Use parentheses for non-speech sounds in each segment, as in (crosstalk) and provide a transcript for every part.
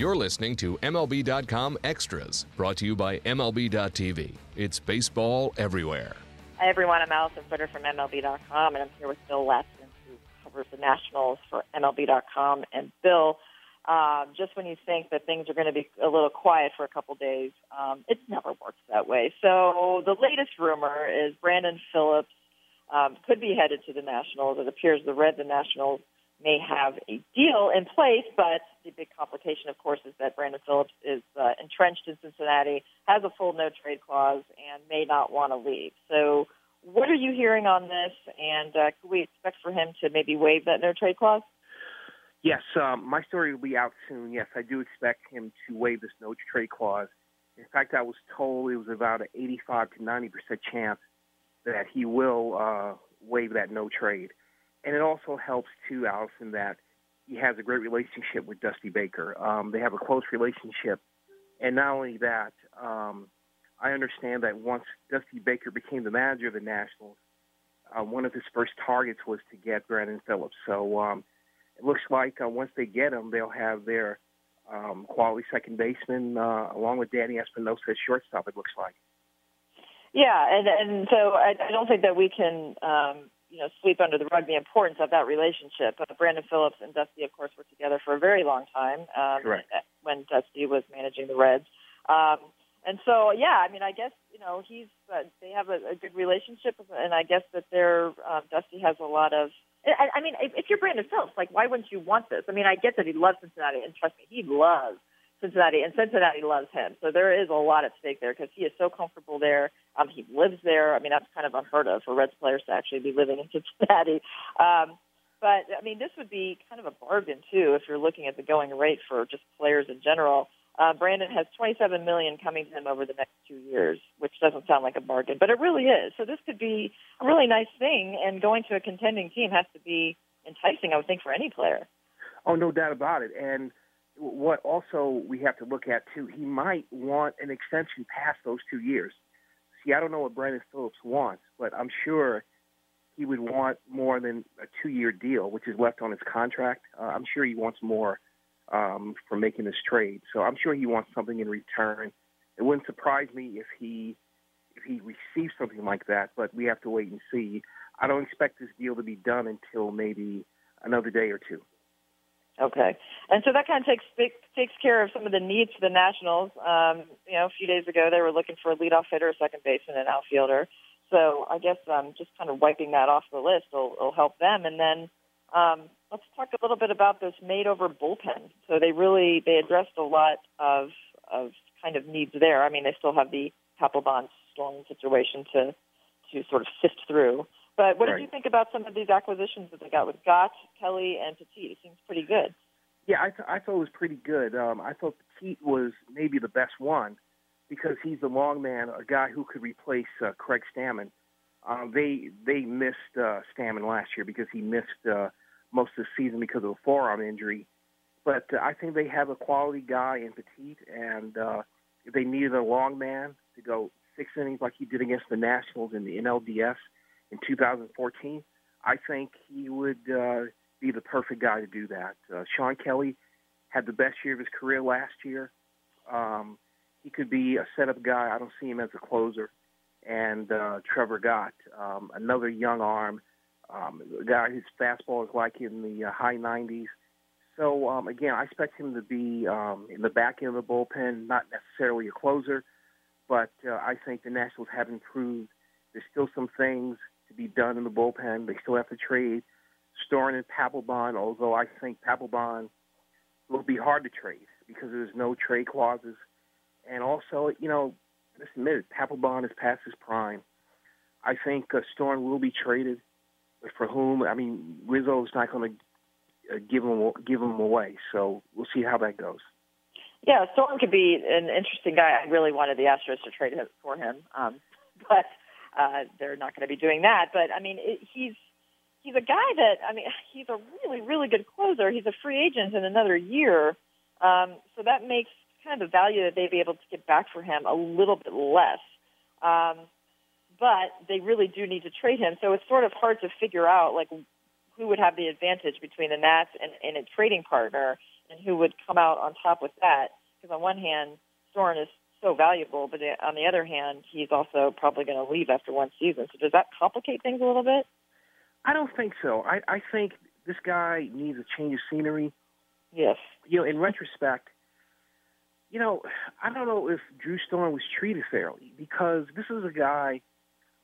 You're listening to MLB.com Extras, brought to you by MLB.tv. It's baseball everywhere. Hi, everyone. I'm Alyson Footer from MLB.com, and I'm here with Bill Ladson, who covers the Nationals for MLB.com. And Bill, um, just when you think that things are going to be a little quiet for a couple days, um, it never works that way. So the latest rumor is Brandon Phillips um, could be headed to the Nationals. It appears the Reds and Nationals may have a deal in place, but the big complication, of course, is that Brandon Phillips is uh, entrenched in Cincinnati, has a full no trade clause, and may not want to leave. So, what are you hearing on this? And uh, could we expect for him to maybe waive that no trade clause? Yes, um, my story will be out soon. Yes, I do expect him to waive this no trade clause. In fact, I was told it was about an 85 to 90 percent chance that he will uh, waive that no trade. And it also helps too, Alyson, that he has a great relationship with Dusty Baker. Um, they have a close relationship, and not only that, um, I understand that once Dusty Baker became the manager of the Nationals, uh, one of his first targets was to get Brandon Phillips. So um, it looks like uh, once they get him, they'll have their um, quality second baseman uh, along with Danny Espinosa as shortstop. It looks like. Yeah, and and so I, I don't think that we can um, you know sweep under the rug the importance of that relationship. Uh, Brandon Phillips and Dusty, of course, were together for a very long time um, Correct. when Dusty was managing the Reds. Um, and so, yeah, I mean, I guess you know he's uh, they have a, a good relationship, and I guess that they're uh, Dusty has a lot of. I, I mean, if, if you're Brandon Phillips, like, why wouldn't you want this? I mean, I get that he loves Cincinnati, and trust me, he loves Cincinnati, and Cincinnati loves him. So there is a lot at stake there because he is so comfortable there. Um, he lives there. I mean, that's kind of unheard of for Reds players to actually be living in (laughs) Cincinnati. Um, but I mean, this would be kind of a bargain too if you're looking at the going rate for just players in general. Uh, Brandon has 27 million coming to him over the next two years, which doesn't sound like a bargain, but it really is. So this could be a really nice thing, and going to a contending team has to be enticing, I would think, for any player. Oh, no doubt about it. And what also we have to look at too, he might want an extension past those two years. See, I don't know what Brandon Phillips wants, but I'm sure he would want more than a two-year deal, which is left on his contract. Uh, I'm sure he wants more um, for making this trade. So I'm sure he wants something in return. It wouldn't surprise me if he if he receives something like that, but we have to wait and see. I don't expect this deal to be done until maybe another day or two. Okay, and so that kind of takes takes care of some of the needs for the Nationals. Um, you know, a few days ago they were looking for a leadoff hitter, a second baseman, and outfielder. So I guess um, just kind of wiping that off the list will, will help them. And then um, let's talk a little bit about this made over bullpen. So they really they addressed a lot of of kind of needs there. I mean, they still have the Papelbon Storen situation to to sort of sift through. But what right. did you think about some of these acquisitions that they got with Gott, Kelley, and Petit? It seems pretty good. Yeah, I, th- I thought it was pretty good. Um, I thought Petit was maybe the best one because he's the long man, a guy who could replace uh, Craig Stammen. Um, they they missed uh, Stammen last year because he missed uh, most of the season because of a forearm injury. But uh, I think they have a quality guy in Petit, and uh, if they needed a long man to go six innings like he did against the Nationals in the NLDS – in 2014, I think he would uh, be the perfect guy to do that. Uh, Shawn Kelley had the best year of his career last year. Um, he could be a setup guy. I don't see him as a closer. And uh, Trevor Gott, um, another young arm, um, a guy whose fastball is like in the uh, high 90s. So um, again, I expect him to be um, in the back end of the bullpen, not necessarily a closer, but uh, I think the Nationals have improved. There's still some things to be done in the bullpen. They still have to trade Storen and Papelbon, although I think Papelbon will be hard to trade because there's no trade clauses. And also, you know, let's admit it, Papelbon is past his prime. I think uh, Storen will be traded, but for whom? I mean, Rizzo is not going to uh, give him give him away. So we'll see how that goes. Yeah, Storen could be an interesting guy. I really wanted the Astros to trade him for him, um, (laughs) but uh, they're not going to be doing that. But I mean, it, he's he's a guy that I mean, (laughs) he's a really really good closer. He's a free agent in another year, um, so that makes kind of the value that they'd be able to get back for him a little bit less. Um, but they really do need to trade him, so it's sort of hard to figure out like who would have the advantage between the Nats and, and a trading partner and who would come out on top with that. Because on one hand, Storen is so valuable, but on the other hand, he's also probably going to leave after one season. So does that complicate things a little bit? I don't think so. I, I think this guy needs a change of scenery. Yes. You know, in retrospect, you know, I don't know if Drew Storen was treated fairly because this is a guy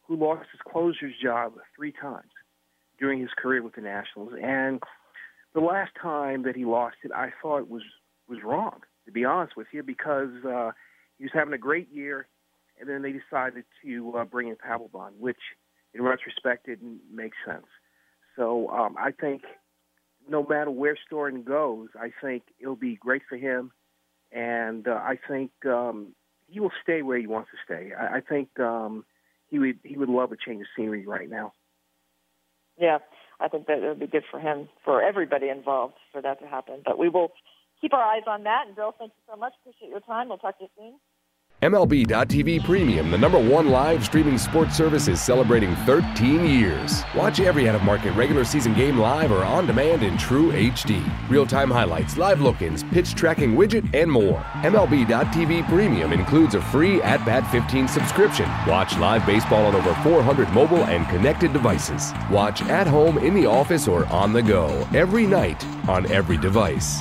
who lost his closer's job three times during his career with the Nationals, and the last time that he lost it, I thought was was wrong. To be honest with you, because uh, he was having a great year, and then they decided to uh, bring in Papelbon, which, in retrospect, didn't make sense. So um, I think no matter where Storen goes, I think it'll be great for him, and uh, I think um, he will stay where he wants to stay. I, I think um, he would he would love a change of scenery right now. Yeah, I think that it would be good for him, for everybody involved, for that to happen. But we will keep our eyes on that. And Bill, thank you so much. Appreciate your time. We'll talk to you soon. MLB.tv Premium, the number one live streaming sports service, is celebrating 13 years. Watch every out of market regular season game live or on demand in true HD. Real time highlights, live look ins, pitch tracking widget, and more. MLB.tv Premium includes a free At Bat 15 subscription. Watch live baseball on over 400 mobile and connected devices. Watch at home, in the office, or on the go every night on every device.